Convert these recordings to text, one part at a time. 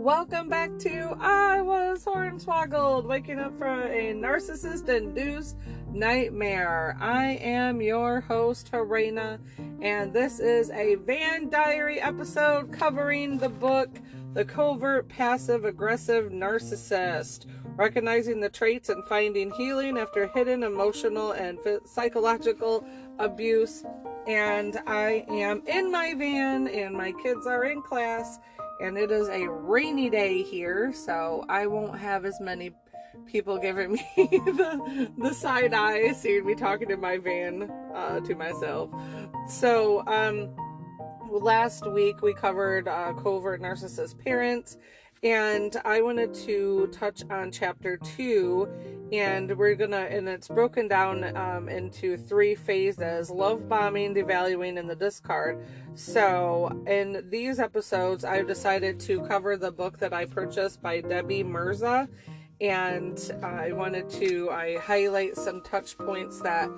Welcome back to I Was Hornswoggled, waking up from a narcissist induced nightmare. I am your host, Helena, and this is a Van Diary episode covering the book The Covert Passive Aggressive Narcissist Recognizing the Traits and Finding Healing After Hidden Emotional and Psychological Abuse. And I am in my van, and my kids are in class and it is a rainy day here, so I won't have as many people giving me the, the side eye seeing me talking in my van uh, to myself. So, um, last week we covered uh, covert narcissist parents and I wanted to touch on chapter two, and we're gonna, and it's broken down um, into three phases love bombing, devaluing, and the discard. So, in these episodes, I've decided to cover the book that I purchased by Debbie Mirza, and I wanted to I highlight some touch points that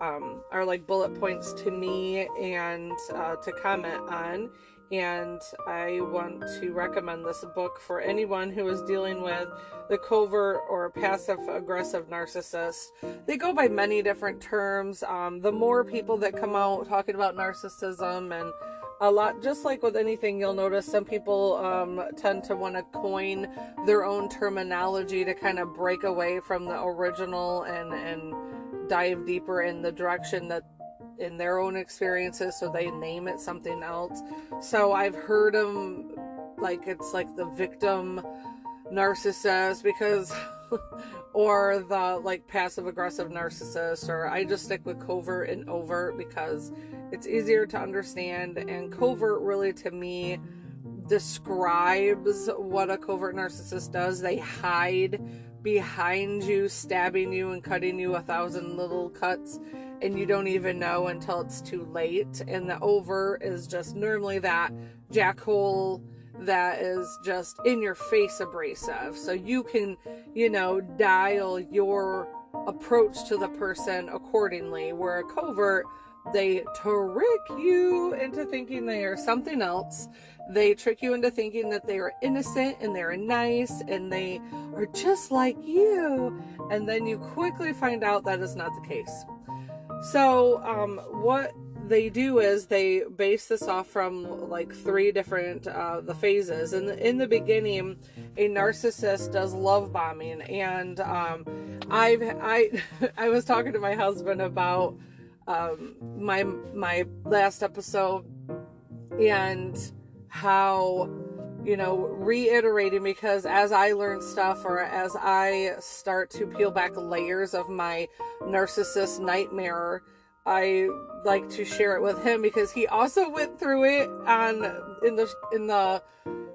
um, are like bullet points to me and uh, to comment on and I want to recommend this book for anyone who is dealing with the covert or passive aggressive narcissist. They go by many different terms. Um, the more people that come out talking about narcissism and a lot, just like with anything, you'll notice some people um, tend to want to coin their own terminology to kind of break away from the original and and dive deeper in the direction that in their own experiences, so they name it something else. So I've heard them like it's like the victim narcissist because or the like passive aggressive narcissist or I just stick with covert and overt because it's easier to understand and covert really to me describes what a covert narcissist does. They hide behind you, stabbing you and cutting you a thousand little cuts and you don't even know until it's too late. And the over is just normally that jackhole that is just in your face abrasive. So you can, you know, dial your approach to the person accordingly. Where a covert, they trick you into thinking they are something else. They trick you into thinking that they are innocent and they're nice and they are just like you. And then you quickly find out that is not the case. So, um, what they do is they base this off from like three different uh, the phases. And in, in the beginning, a narcissist does love bombing, and um, I've I I was talking to my husband about um, my my last episode and how you know, reiterating because as I learn stuff or as I start to peel back layers of my narcissist nightmare, I like to share it with him because he also went through it on in the in the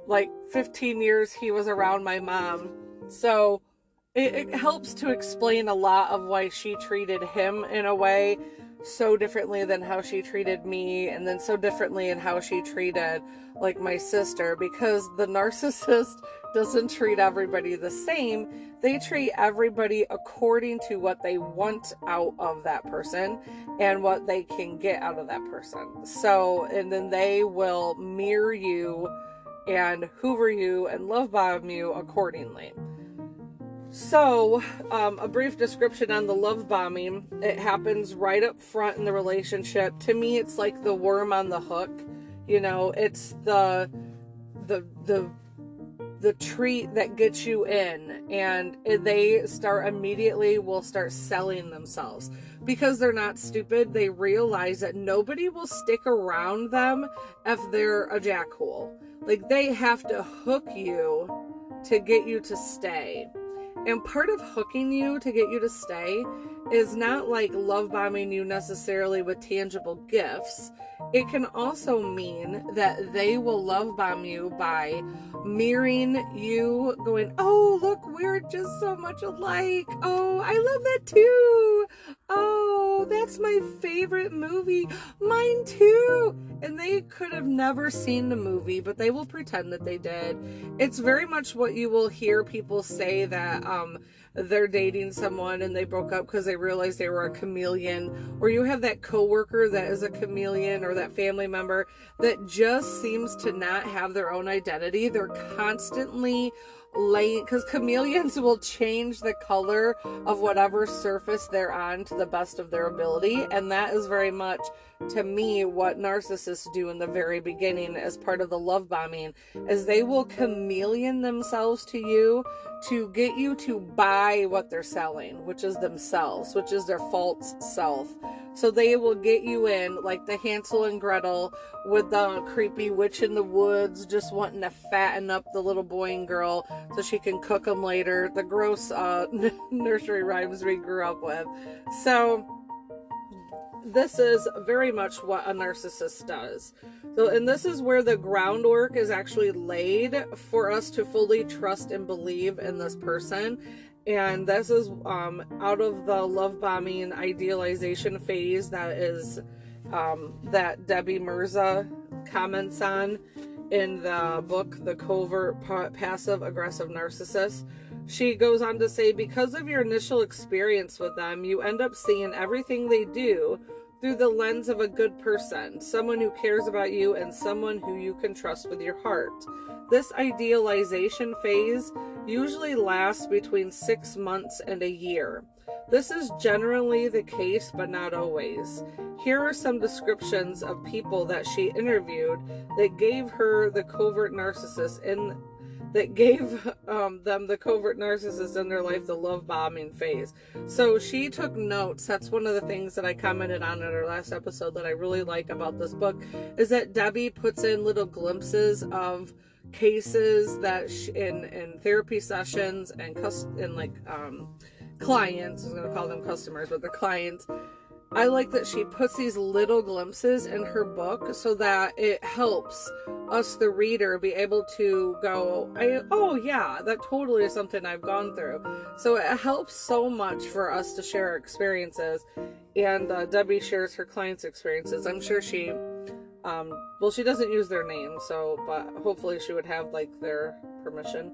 like 15 years he was around my mom. So it, it helps to explain a lot of why she treated him in a way so differently than how she treated me and then so differently in how she treated like my sister because the narcissist doesn't treat everybody the same. They treat everybody according to what they want out of that person and what they can get out of that person. So and then they will mirror you and hoover you and love bomb you accordingly so, um, a brief description on the love bombing. It happens right up front in the relationship. To me, it's like the worm on the hook. You know, it's the the the the treat that gets you in, and they start immediately will start selling themselves because they're not stupid. They realize that nobody will stick around them if they're a jackhole. Like they have to hook you to get you to stay and part of hooking you to get you to stay is not like love bombing you necessarily with tangible gifts. It can also mean that they will love bomb you by mirroring you, going, Oh, look, we're just so much alike. Oh, I love that too. Oh, that's my favorite movie. Mine too. and they could have never seen the movie, but they will pretend that they did. It's very much what you will hear people say that um, they're dating someone and they broke up because they realized they were a chameleon, or you have that coworker that is a chameleon, or that family member that just seems to not have their own identity. They're constantly laying because chameleons will change the color of whatever surface they're on to the best of their ability and that is very much to me what narcissists do in the very beginning as part of the love bombing is they will chameleon themselves to you to get you to buy what they're selling which is themselves which is their false self so they will get you in like the Hansel and Gretel with the creepy witch in the woods just wanting to fatten up the little boy and girl so she can cook them later. The gross uh, nursery rhymes we grew up with. So this is very much what a narcissist does. So, and this is where the groundwork is actually laid for us to fully trust and believe in this person and this is um, out of the love bombing idealization phase that is um, that Debbie Mirza comments on in the book The Covert Passive Aggressive Narcissist. She goes on to say, because of your initial experience with them, you end up seeing everything they do through the lens of a good person, someone who cares about you, and someone who you can trust with your heart. This idealization phase usually lasts between six months and a year. This is generally the case, but not always. Here are some descriptions of people that she interviewed that gave her the covert narcissist in that gave um, them the covert narcissist in their life the love bombing phase. So she took notes. That's one of the things that I commented on in our last episode that I really like about this book is that Debbie puts in little glimpses of cases that she, in in therapy sessions and cus- and like um, clients. I was gonna call them customers, but they're clients. I like that she puts these little glimpses in her book so that it helps us, the reader, be able to go, oh, yeah, that totally is something I've gone through. So it helps so much for us to share our experiences. And uh, Debbie shares her clients' experiences. I'm sure she um, well, she doesn't use their name, so, but hopefully she would have, like, their permission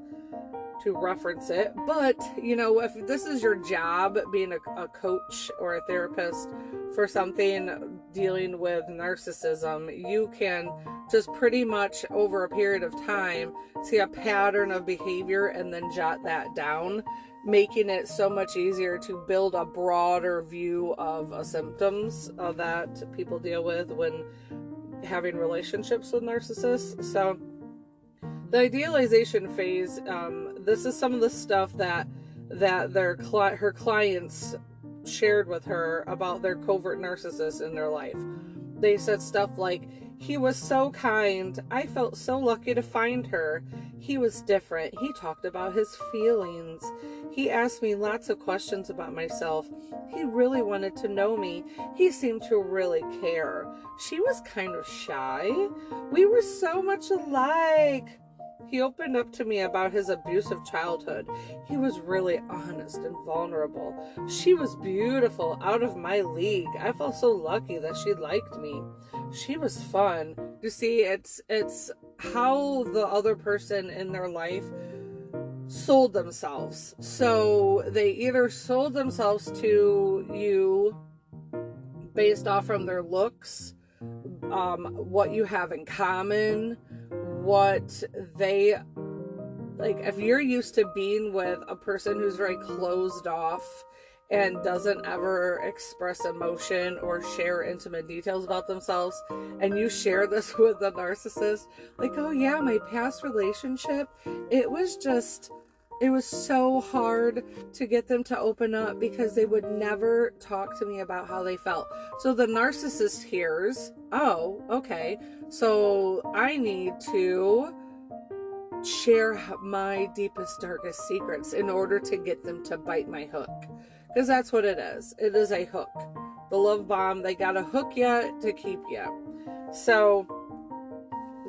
to reference it. But, you know, if this is your job, being a, a coach or a therapist for something dealing with narcissism, you can just pretty much over a period of time see a pattern of behavior and then jot that down making it so much easier to build a broader view of uh, symptoms uh, that people deal with when having relationships with narcissists. So, the idealization phase, um, this is some of the stuff that that their cli- her clients shared with her about their covert narcissist in their life. They said stuff like, he was so kind. I felt so lucky to find her. He was different. He talked about his feelings. He asked me lots of questions about myself. He really wanted to know me. He seemed to really care. She was kind of shy. We were so much alike. He opened up to me about his abusive childhood. He was really honest and vulnerable. She was beautiful, out of my league. I felt so lucky that she liked me. She was fun. You see, it's it's how the other person in their life sold themselves. So they either sold themselves to you based off from their looks, um, what you have in common, what they like if you're used to being with a person who's very closed off and doesn't ever express emotion or share intimate details about themselves and you share this with a narcissist like oh yeah my past relationship it was just it was so hard to get them to open up because they would never talk to me about how they felt. So the narcissist hears, oh, okay, so I need to share my deepest, darkest secrets in order to get them to bite my hook. Because that's what it is. It is a hook. The love bomb, they got to hook you to keep you. So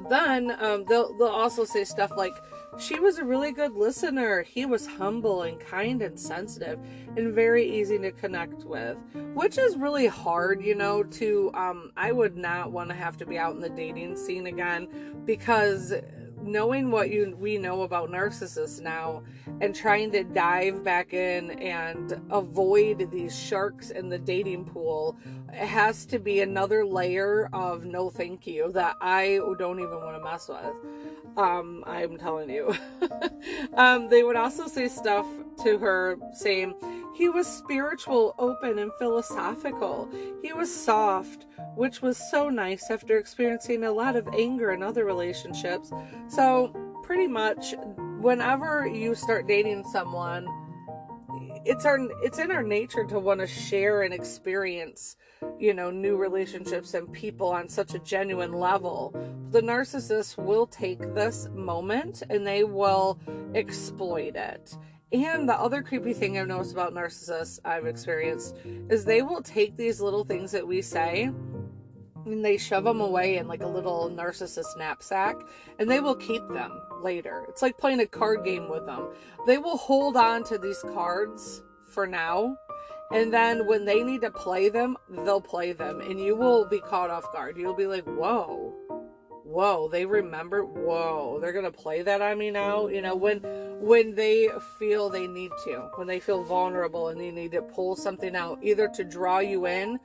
then um, they'll they'll also say stuff like she was a really good listener. He was humble and kind and sensitive and very easy to connect with, which is really hard, you know, to um I would not want to have to be out in the dating scene again because knowing what you we know about narcissists now and trying to dive back in and avoid these sharks in the dating pool has to be another layer of no thank you that I don't even want to mess with. Um, I'm telling you. um, they would also say stuff to her saying, he was spiritual, open, and philosophical. He was soft, which was so nice after experiencing a lot of anger in other relationships. So, pretty much, whenever you start dating someone, it's our it's in our nature to want to share and experience you know new relationships and people on such a genuine level the narcissist will take this moment and they will exploit it and the other creepy thing I've noticed about narcissists I've experienced is they will take these little things that we say and they shove them away in like a little narcissist knapsack and they will keep them later. It's like playing a card game with them. They will hold on to these cards for now and then when they need to play them, they'll play them and you will be caught off guard. You'll be like, "Whoa." Whoa, they remember. Whoa, they're going to play that on me now. You know, when when they feel they need to, when they feel vulnerable and they need to pull something out, either to draw you in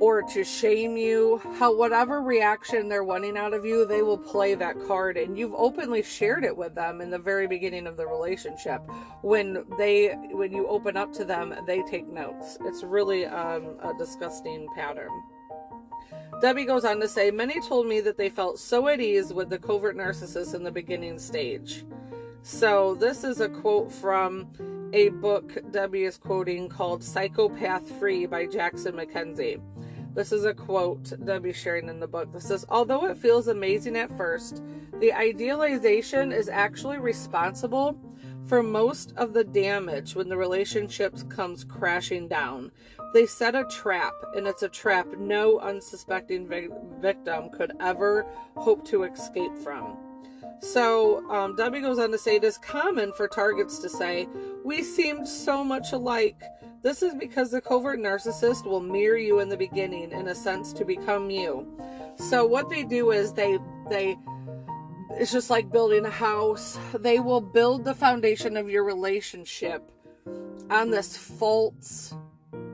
or to shame you, how whatever reaction they're wanting out of you, they will play that card and you've openly shared it with them in the very beginning of the relationship. When they when you open up to them, they take notes. It's really um, a disgusting pattern. Debbie goes on to say, Many told me that they felt so at ease with the covert narcissist in the beginning stage. So, this is a quote from a book Debbie is quoting called Psychopath Free by Jackson MacKenzie. This is a quote Debbie sharing in the book. This says, Although it feels amazing at first, the idealization is actually responsible for most of the damage when the relationship comes crashing down. They set a trap, and it's a trap no unsuspecting vi- victim could ever hope to escape from. So, um, Debbie goes on to say it is common for targets to say, We seemed so much alike. This is because the covert narcissist will mirror you in the beginning, in a sense, to become you. So, what they do is they, they, it's just like building a house. They will build the foundation of your relationship on this false,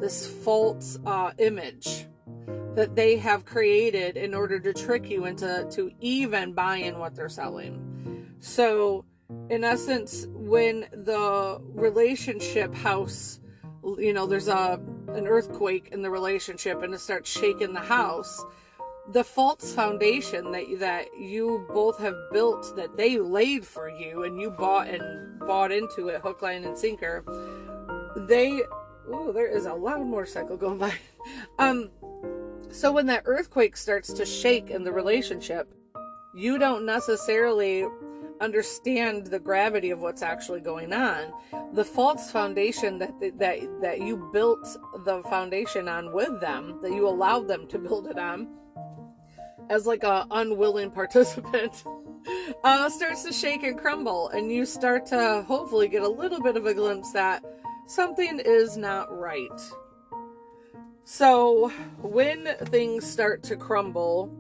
this false uh, image that they have created in order to trick you into to even buying what they're selling. So, in essence, when the relationship house, you know, there's a an earthquake in the relationship and it starts shaking the house, the false foundation that that you both have built that they laid for you and you bought and bought into it hook line and sinker they oh there is a loud motorcycle going by um so when that earthquake starts to shake in the relationship, you don't necessarily understand the gravity of what's actually going on. The false foundation that that that you built the foundation on with them, that you allowed them to build it on, as like a unwilling participant, uh, starts to shake and crumble, and you start to hopefully get a little bit of a glimpse that something is not right. So, when things start to crumble,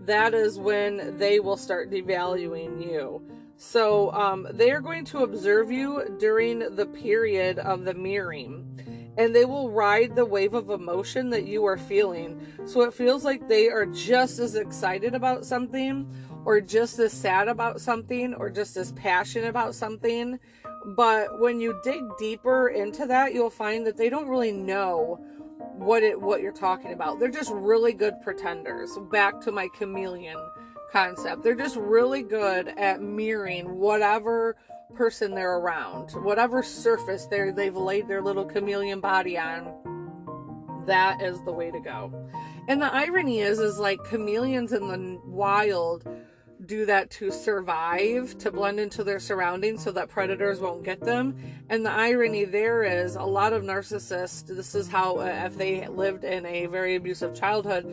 that is when they will start devaluing you. So, um, they are going to observe you during the period of the mirroring and they will ride the wave of emotion that you are feeling. So, it feels like they are just as excited about something, or just as sad about something, or just as passionate about something. But when you dig deeper into that, you'll find that they don't really know what it what you're talking about. They're just really good pretenders. Back to my chameleon concept. They're just really good at mirroring whatever person they're around, whatever surface they they've laid their little chameleon body on. That is the way to go. And the irony is is like chameleons in the wild do that to survive, to blend into their surroundings so that predators won't get them. And the irony there is a lot of narcissists, this is how, uh, if they lived in a very abusive childhood,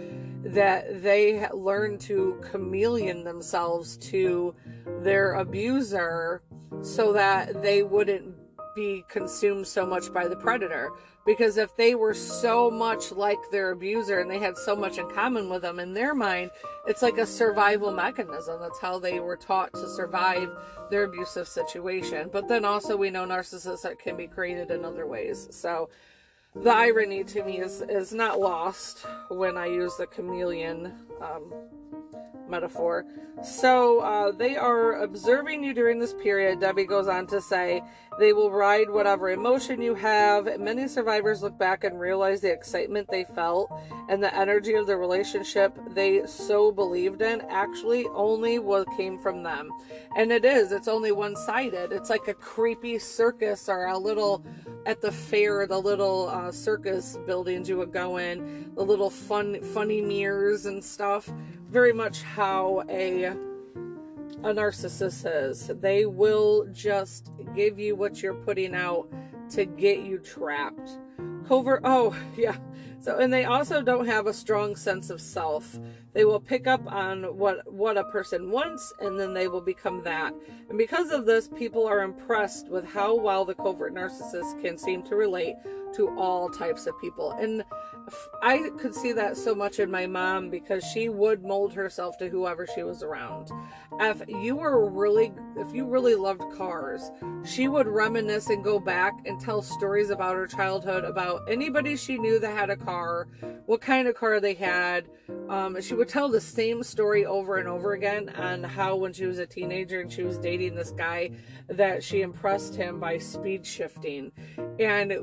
that they learn to chameleon themselves to their abuser so that they wouldn't be consumed so much by the predator. Because if they were so much like their abuser and they had so much in common with them in their mind it's like a survival mechanism. That's how they were taught to survive their abusive situation. But then also we know narcissists can be created in other ways. So the irony to me is is not lost when i use the chameleon um, metaphor. So uh, they are observing you during this period. Debbie goes on to say they will ride whatever emotion you have. Many survivors look back and realize the excitement they felt and the energy of the relationship they so believed in actually only what came from them. And it is, it's only one sided. It's like a creepy circus or a little at the fair, the little uh, circus buildings you would go in, the little fun, funny mirrors and stuff. Very much how a a narcissist is. They will just give you what you're putting out to get you trapped. Covert. Oh, yeah. So, and they also don't have a strong sense of self. They will pick up on what what a person wants, and then they will become that. And because of this, people are impressed with how well the covert narcissist can seem to relate to all types of people. And I could see that so much in my mom because she would mold herself to whoever she was around. If you were really, if you really loved cars, she would reminisce and go back and tell stories about her childhood, about anybody she knew that had a car, what kind of car they had. Um, she would tell the same story over and over again on how when she was a teenager and she was dating this guy that she impressed him by speed shifting. And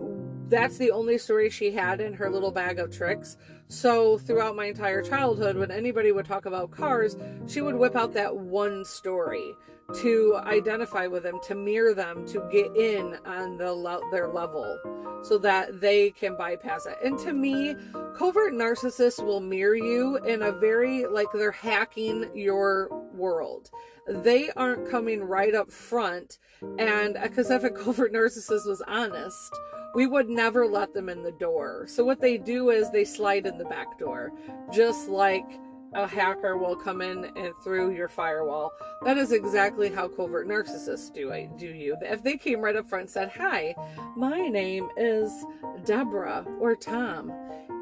that's the only story she had in her little bag of tricks. So, throughout my entire childhood, when anybody would talk about cars, she would whip out that one story to identify with them, to mirror them, to get in on the their level so that they can bypass it. And to me, covert narcissists will mirror you in a very like they're hacking your world. They aren't coming right up front and uh, because if a covert narcissist was honest, we would never let them in the door. So what they do is they slide in the back door, just like a hacker will come in and through your firewall. That is exactly how covert narcissists do it, do you. If they came right up front and said, "Hi, my name is Deborah or Tom,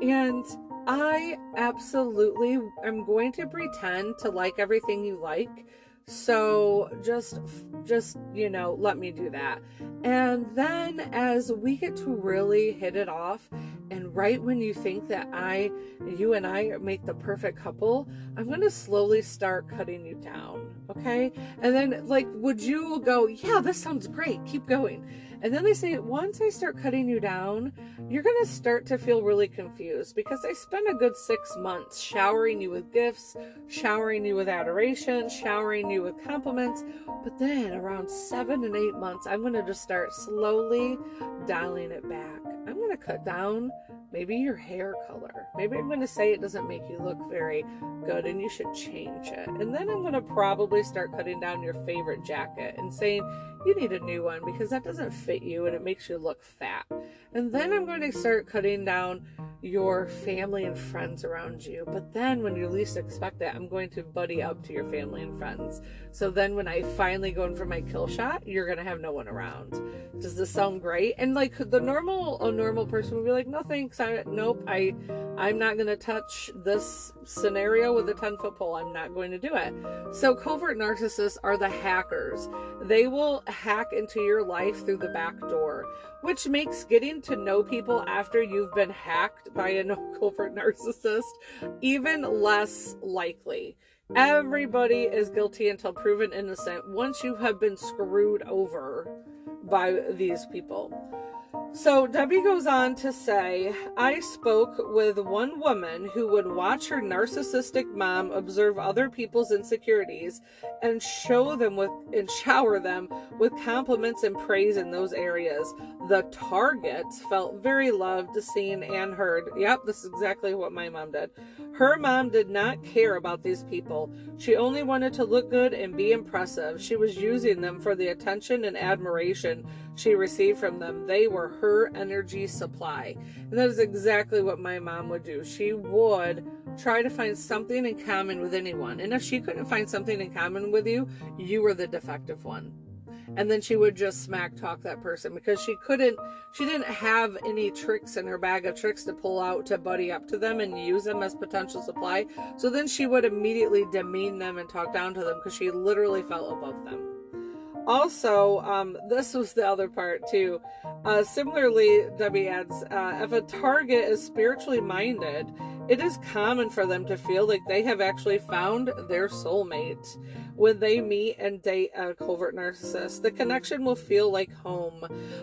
and I absolutely am going to pretend to like everything you like." So just just you know, let me do that. And then as we get to really hit it off and right when you think that I you and I make the perfect couple, I'm going to slowly start cutting you down, okay? And then like would you go, "Yeah, this sounds great. Keep going." And then they say, once I start cutting you down, you're going to start to feel really confused because I spent a good six months showering you with gifts, showering you with adoration, showering you with compliments. But then around seven and eight months, I'm going to just start slowly dialing it back. I'm going to cut down maybe your hair color. Maybe I'm going to say it doesn't make you look very good and you should change it. And then I'm going to probably start cutting down your favorite jacket and saying you need a new one because that doesn't fit you and it makes you look fat. And then I'm going to start cutting down your family and friends around you. But then when you least expect it, I'm going to buddy up to your family and friends. So then when I finally go in for my kill shot, you're going to have no one around. Does this sound great? And like the normal a normal person would be like, "No thanks. I nope. I I'm not going to touch this scenario with a 10 foot pole. I'm not going to do it. So, covert narcissists are the hackers. They will hack into your life through the back door, which makes getting to know people after you've been hacked by a covert narcissist even less likely. Everybody is guilty until proven innocent once you have been screwed over by these people. So Debbie goes on to say, I spoke with one woman who would watch her narcissistic mom observe other people's insecurities and show them with and shower them with compliments and praise in those areas. The targets felt very loved, seen, and heard. Yep, this is exactly what my mom did. Her mom did not care about these people. She only wanted to look good and be impressive. She was using them for the attention and admiration she received from them. They were her energy supply. And that is exactly what my mom would do. She would try to find something in common with anyone. And if she couldn't find something in common with you, you were the defective one. And then she would just smack talk that person because she couldn't, she didn't have any tricks in her bag of tricks to pull out to buddy up to them and use them as potential supply. So then she would immediately demean them and talk down to them because she literally felt above them also, um, this was the other part too. Uh, similarly, Debbie adds, uh, if a target is spiritually minded, it is common for them to feel like they have actually found their soulmate when they meet and date a covert narcissist. The connection will feel like home.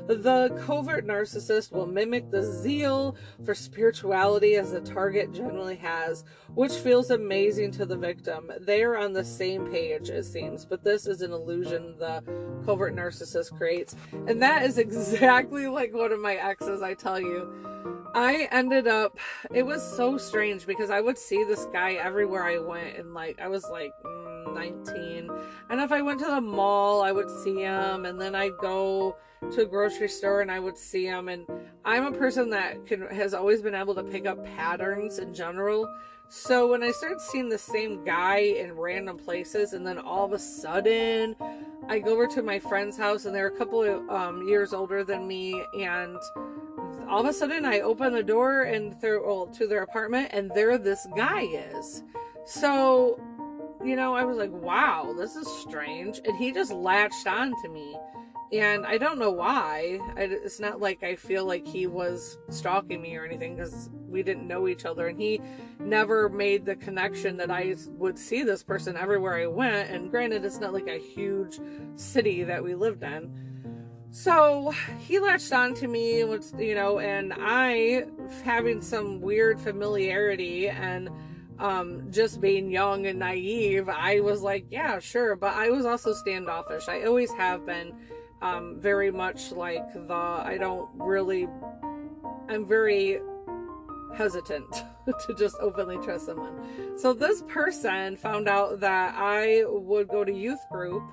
The covert narcissist will mimic the zeal for spirituality as the target generally has, which feels amazing to the victim. They are on the same page, it seems, but this is an illusion the covert narcissist creates. And that is exactly like one of my exes, I tell you. I ended up, it was so strange because I would see this guy everywhere I went, and like, I was like, mm, 19. And if I went to the mall, I would see him. And then I'd go to a grocery store and I would see him. And I'm a person that can, has always been able to pick up patterns in general. So when I started seeing the same guy in random places, and then all of a sudden, I go over to my friend's house, and they're a couple of um, years older than me, and all of a sudden, I open the door and through well, to their apartment, and there this guy is. So you know, I was like, wow, this is strange. And he just latched on to me. And I don't know why. I, it's not like I feel like he was stalking me or anything because we didn't know each other. And he never made the connection that I would see this person everywhere I went. And granted, it's not like a huge city that we lived in. So he latched on to me, you know, and I, having some weird familiarity and um, just being young and naive, I was like, yeah, sure. But I was also standoffish. I always have been um, very much like the, I don't really, I'm very hesitant to just openly trust someone. So this person found out that I would go to youth group.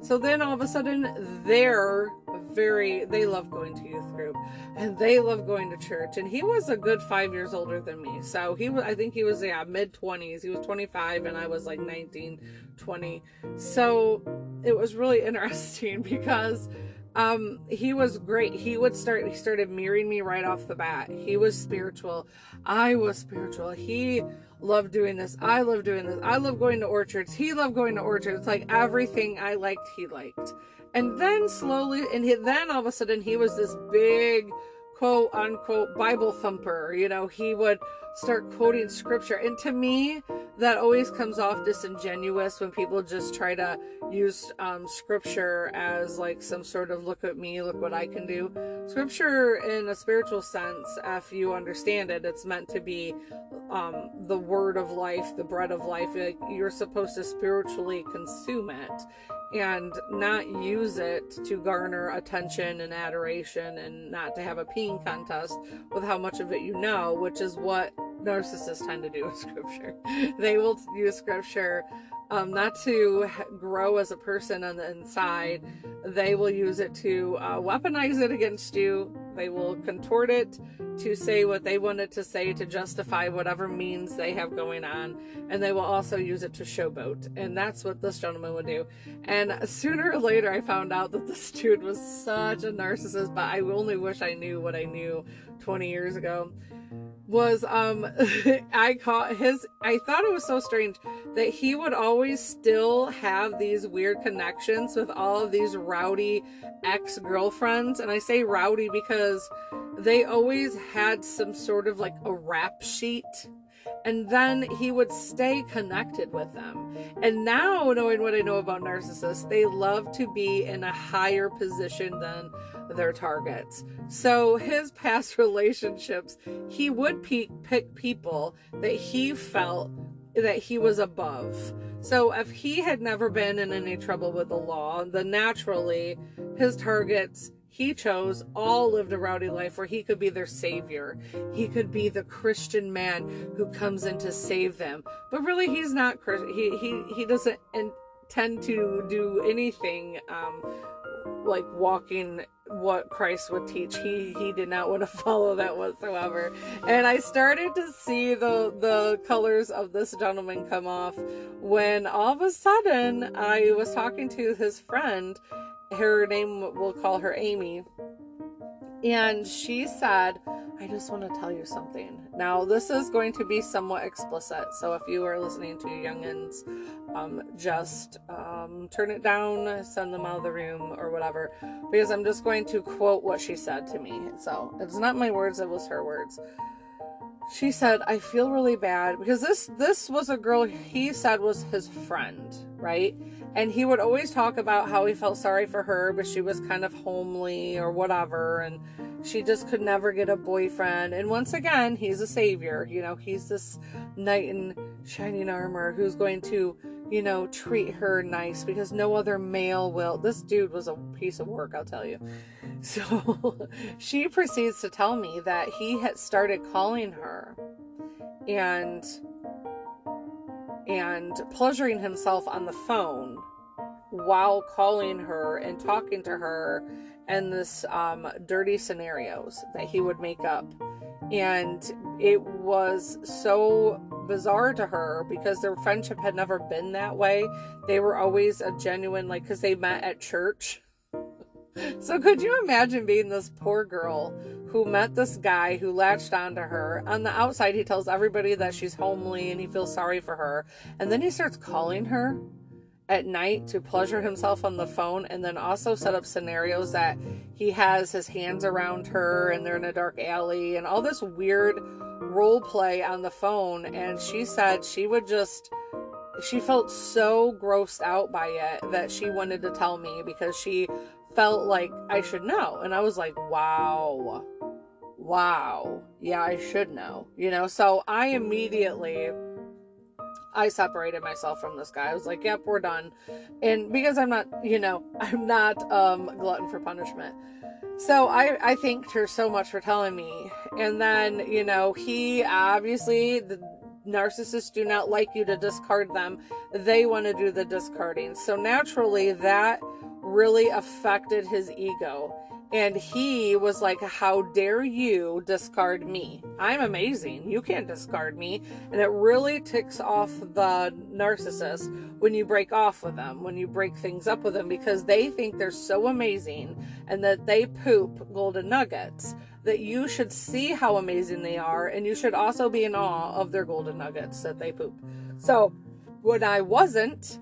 So then all of a sudden they're very they love going to youth group and they love going to church and he was a good five years older than me so he was i think he was yeah mid 20s he was 25 and i was like 19 20 so it was really interesting because um he was great. He would start he started mirroring me right off the bat. He was spiritual. I was spiritual. He loved doing this. I love doing this. I love going to orchards. He loved going to orchards. Like everything i liked he liked. And then slowly, and he, then all of a sudden, he was this big, quote unquote, Bible thumper. You know, he would start quoting scripture. And to me, that always comes off disingenuous when people just try to use um, scripture as like some sort of look at me, look what I can do. Scripture, in a spiritual sense, if you understand it, it's meant to be um, the word of life, the bread of life. You're supposed to spiritually consume it and not use it to garner attention and adoration and not to have a peeing contest with how much of it you know, which is what narcissists tend to do with scripture. They will use scripture um, not to grow as a person on the inside. They will use it to uh, weaponize it against you. They will contort it to say what they wanted to say to justify whatever means they have going on. And they will also use it to showboat. And that's what this gentleman would do. And sooner or later, I found out that this dude was such a narcissist, but I only wish I knew what I knew 20 years ago was um I caught his I thought it was so strange that he would always still have these weird connections with all of these rowdy ex-girlfriends. And I say rowdy because they always had some sort of like a rap sheet and then he would stay connected with them. And now, knowing what I know about narcissists, they love to be in a higher position than their targets. So, his past relationships, he would pick, people that he felt that he was above. So, if he had never been in any trouble with the law, then naturally his targets he chose all lived a rowdy life where he could be their savior. He could be the Christian man who comes in to save them. But really, he's not. He, he, he doesn't intend to do anything um, like walking what Christ would teach. He he did not want to follow that whatsoever. And I started to see the the colors of this gentleman come off when all of a sudden I was talking to his friend her name, we'll call her Amy. And she said, I just want to tell you something. Now, this is going to be somewhat explicit. So if you are listening to youngins, um, just um, turn it down, send them out of the room, or whatever. Because I'm just going to quote what she said to me. So it's not my words, it was her words. She said, I feel really bad because this this was a girl he said was his friend, right? And he would always talk about how he felt sorry for her, but she was kind of homely or whatever. And she just could never get a boyfriend. And once again, he's a savior. You know, he's this knight in shining armor who's going to, you know, treat her nice because no other male will. This dude was a piece of work, I'll tell you. So she proceeds to tell me that he had started calling her and and pleasuring himself on the phone while calling her and talking to her and this um, dirty scenarios that he would make up and it was so bizarre to her because their friendship had never been that way they were always a genuine like because they met at church so could you imagine being this poor girl who met this guy who latched onto her? On the outside, he tells everybody that she's homely and he feels sorry for her. And then he starts calling her at night to pleasure himself on the phone and then also set up scenarios that he has his hands around her and they're in a dark alley and all this weird role play on the phone. And she said she would just she felt so grossed out by it that she wanted to tell me because she felt like I should know. And I was like, wow, wow, yeah, I should know, you know? So I immediately. I separated myself from this guy. I was like, "Yep, we're done." And because I'm not, you know, I'm not um glutton for punishment. So I I thanked her so much for telling me. And then, you know, he obviously the narcissists do not like you to discard them. They want to do the discarding. So naturally that really affected his ego. And he was like, How dare you discard me? I'm amazing. You can't discard me. And it really ticks off the narcissist when you break off with them, when you break things up with them, because they think they're so amazing and that they poop golden nuggets that you should see how amazing they are. And you should also be in awe of their golden nuggets that they poop. So when I wasn't,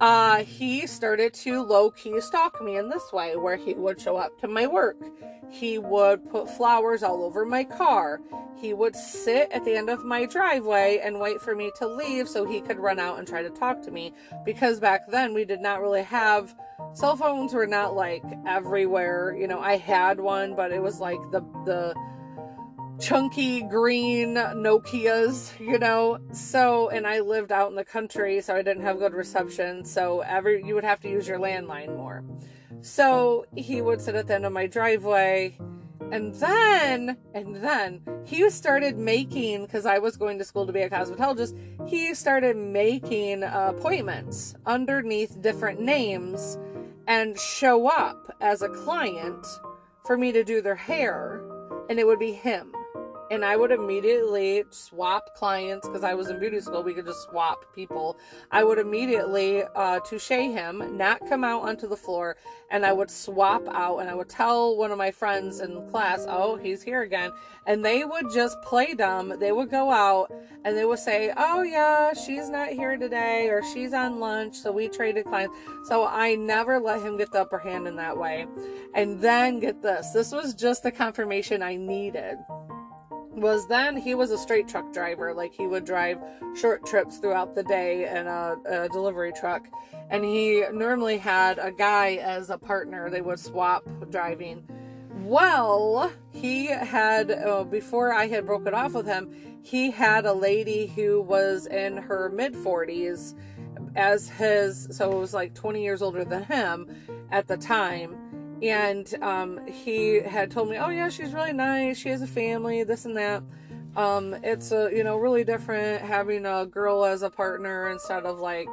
uh, he started to low key stalk me in this way, where he would show up to my work. He would put flowers all over my car. He would sit at the end of my driveway and wait for me to leave so he could run out and try to talk to me. Because back then we did not really have cell phones were not like everywhere. You know, I had one, but it was like the the chunky green Nokias, you know. So, and I lived out in the country, so I didn't have good reception. So, every you would have to use your landline more. So, he would sit at the end of my driveway. And then, and then he started making, because I was going to school to be a cosmetologist, he started making appointments underneath different names and show up as a client for me to do their hair. And it would be him and I would immediately swap clients because I was in beauty school. We could just swap people. I would immediately uh, touche him, not come out onto the floor, and I would swap out. And I would tell one of my friends in class, "Oh, he's here again," and they would just play dumb. They would go out and they would say, "Oh yeah, she's not here today, or she's on lunch." So we traded clients. So I never let him get the upper hand in that way. And then get this: this was just the confirmation I needed was then he was a straight truck driver. Like he would drive short trips throughout the day in a, a, delivery truck. And he normally had a guy as a partner. They would swap driving. Well, he had, uh, before I had broken off with him, he had a lady who was in her mid 40s as his, so it was like 20 years older than him at the time and um, he had told me, "Oh yeah, she's really nice. She has a family, this and that." Um, it's a you know really different having a girl as a partner instead of like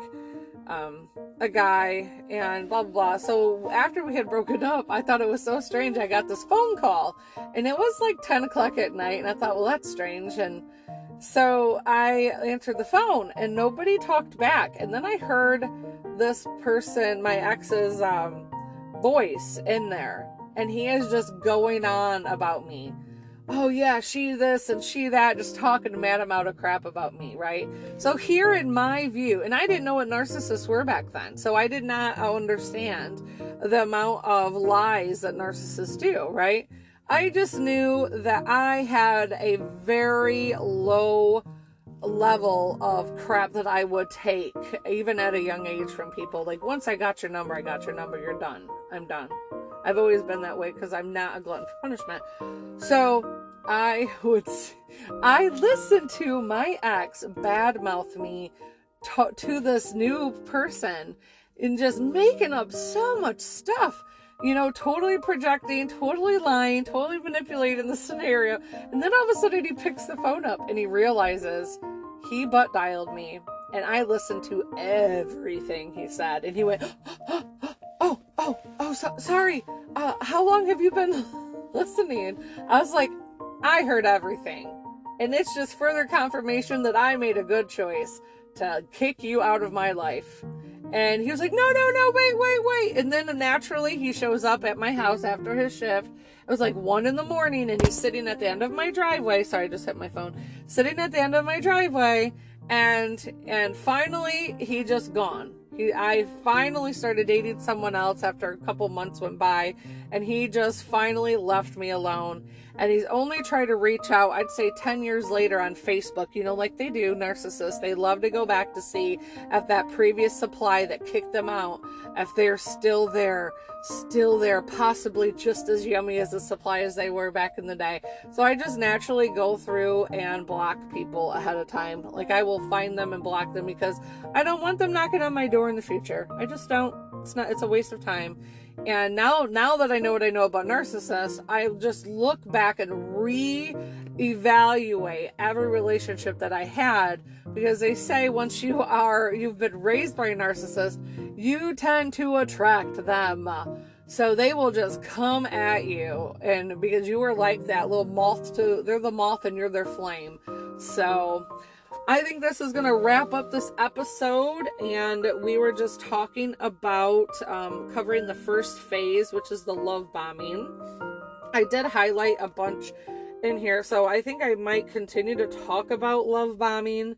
um, a guy and blah, blah blah. So after we had broken up, I thought it was so strange. I got this phone call, and it was like ten o'clock at night, and I thought, well, that's strange, and so I answered the phone, and nobody talked back. And then I heard this person, my ex's um, voice in there. And he is just going on about me. Oh, yeah, she this and she that, just talking to mad amount of crap about me, right? So, here in my view, and I didn't know what narcissists were back then, so I did not understand the amount of lies that narcissists do, right? I just knew that I had a very low level of crap that I would take, even at a young age, from people. Like, once I got your number, I got your number, you're done. I'm done. I've always been that way because I'm not a glutton for punishment. So I would, I listened to my ex badmouth me to, to this new person and just making up so much stuff you know, totally projecting, totally lying, totally manipulating the scenario. And then all of a sudden he picks the phone up and he realizes he butt dialed me and I listened to everything he said. And he went, Oh, oh, oh, so, sorry. Uh, how long have you been listening? I was like, I heard everything. And it's just further confirmation that I made a good choice to kick you out of my life. And he was like, no, no, no, wait, wait, wait. And then naturally, he shows up at my house after his shift. It was like one in the morning, and he's sitting at the end of my driveway. Sorry, I just hit my phone. Sitting at the end of my driveway, and and finally, he just gone. He, I finally started dating someone else after a couple months went by, and he just finally left me alone. And he's only tried to reach out i'd say 10 years later on facebook. You know like they do narcissists. They love to go back to see if that previous supply that kicked them out if they're still there still there possibly just as yummy as the supply as they were back in the day. So i just naturally go through and block people ahead of time. Like i will find them and block them because i don't want them knocking on my door in the future i just don't it's not it's a waste of time and now, now that I know what I know about narcissists, I just look back and re-evaluate every relationship that I had because they say once you are you've been raised by a narcissist, you tend to attract them. So they will just come at you, and because you are like that little moth to, they're the moth and you're their flame. So I think this is going to wrap up this episode, and we were just talking about um, covering the first phase, which is the love bombing. I did highlight a bunch in here, so I think I might continue to talk about love bombing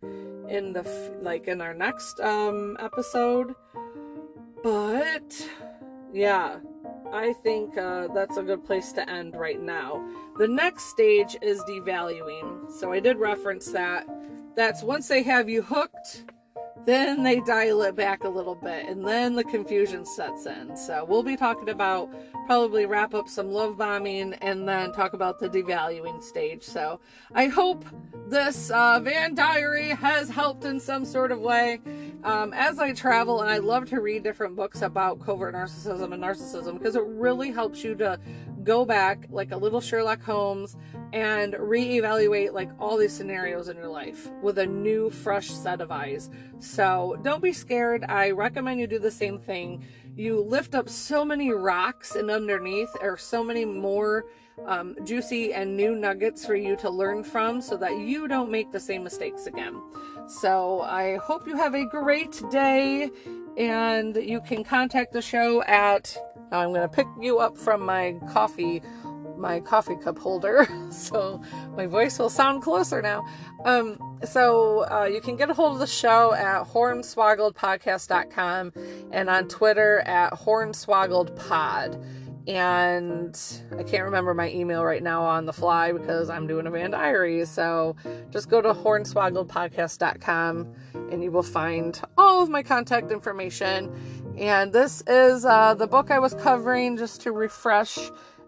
in the like in our next um, episode. But yeah, I think uh, that's a good place to end right now. The next stage is devaluing, so I did reference that that's once they have you hooked, then they dial it back a little bit, and then the confusion sets in. So we'll be talking about probably wrap up some love bombing and then talk about the devaluing stage. So I hope this uh, van diary has helped in some sort of way. Um, as I travel, and I love to read different books about covert narcissism and narcissism because it really helps you to go back like a little Sherlock Holmes and reevaluate like all these scenarios in your life with a new fresh set of eyes. So don't be scared. I recommend you do the same thing. You lift up so many rocks and underneath are so many more um, juicy and new nuggets for you to learn from so that you don't make the same mistakes again. So I hope you have a great day and you can contact the show at now I'm going to pick you up from my coffee my coffee cup holder so my voice will sound closer now um, so uh, you can get a hold of the show at hornswoggledpodcast.com and on twitter at hornswoggledpod and I can't remember my email right now on the fly because I'm doing a Van Diary. So just go to hornswoggledpodcast.com and you will find all of my contact information. And this is uh, the book I was covering just to refresh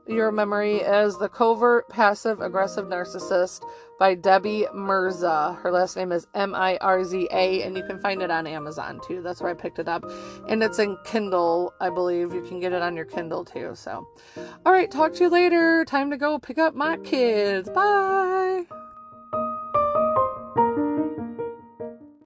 your memory is The Covert Passive Aggressive Narcissist by Debbie Mirza. Her last name is M I R Z A, and you can find it on Amazon too. That's where I picked it up. And it's in Kindle, I believe. You can get it on your Kindle too. So, all right, talk to you later. Time to go pick up my kids. Bye.